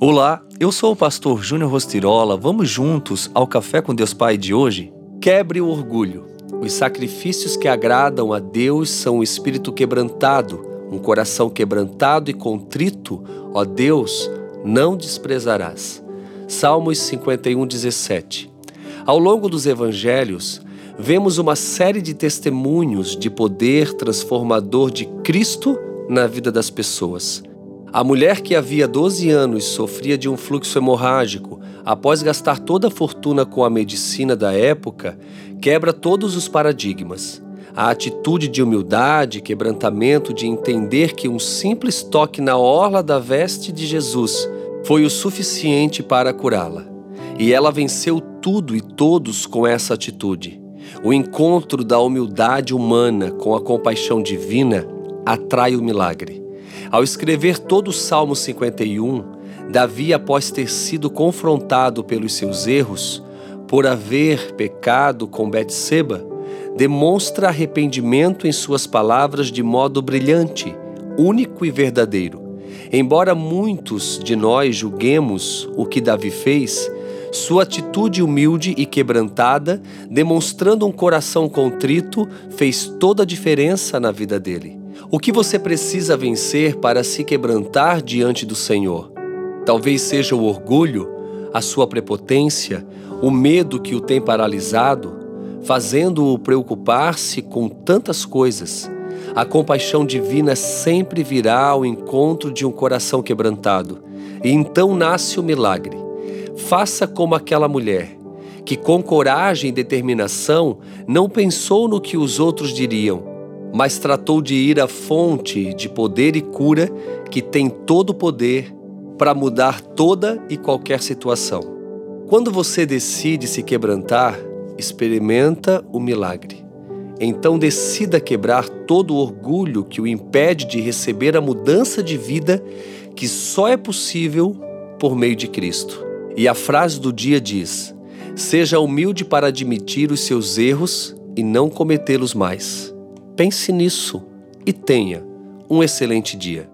Olá, eu sou o pastor Júnior Rostirola. Vamos juntos ao Café com Deus Pai de hoje? Quebre o orgulho. Os sacrifícios que agradam a Deus são o espírito quebrantado, um coração quebrantado e contrito, ó Deus, não desprezarás. Salmos 51, 17. Ao longo dos evangelhos, vemos uma série de testemunhos de poder transformador de Cristo na vida das pessoas. A mulher que havia 12 anos sofria de um fluxo hemorrágico, após gastar toda a fortuna com a medicina da época, quebra todos os paradigmas. A atitude de humildade, quebrantamento de entender que um simples toque na orla da veste de Jesus foi o suficiente para curá-la. E ela venceu tudo e todos com essa atitude. O encontro da humildade humana com a compaixão divina atrai o milagre. Ao escrever todo o Salmo 51, Davi, após ter sido confrontado pelos seus erros, por haver pecado com Betseba, demonstra arrependimento em suas palavras de modo brilhante, único e verdadeiro. Embora muitos de nós julguemos o que Davi fez, sua atitude humilde e quebrantada, demonstrando um coração contrito, fez toda a diferença na vida dele. O que você precisa vencer para se quebrantar diante do Senhor? Talvez seja o orgulho, a sua prepotência, o medo que o tem paralisado, fazendo-o preocupar-se com tantas coisas. A compaixão divina sempre virá ao encontro de um coração quebrantado, e então nasce o milagre. Faça como aquela mulher, que com coragem e determinação não pensou no que os outros diriam, mas tratou de ir à fonte de poder e cura que tem todo o poder para mudar toda e qualquer situação. Quando você decide se quebrantar, experimenta o milagre. Então decida quebrar todo o orgulho que o impede de receber a mudança de vida que só é possível por meio de Cristo. E a frase do dia diz: Seja humilde para admitir os seus erros e não cometê-los mais. Pense nisso e tenha um excelente dia.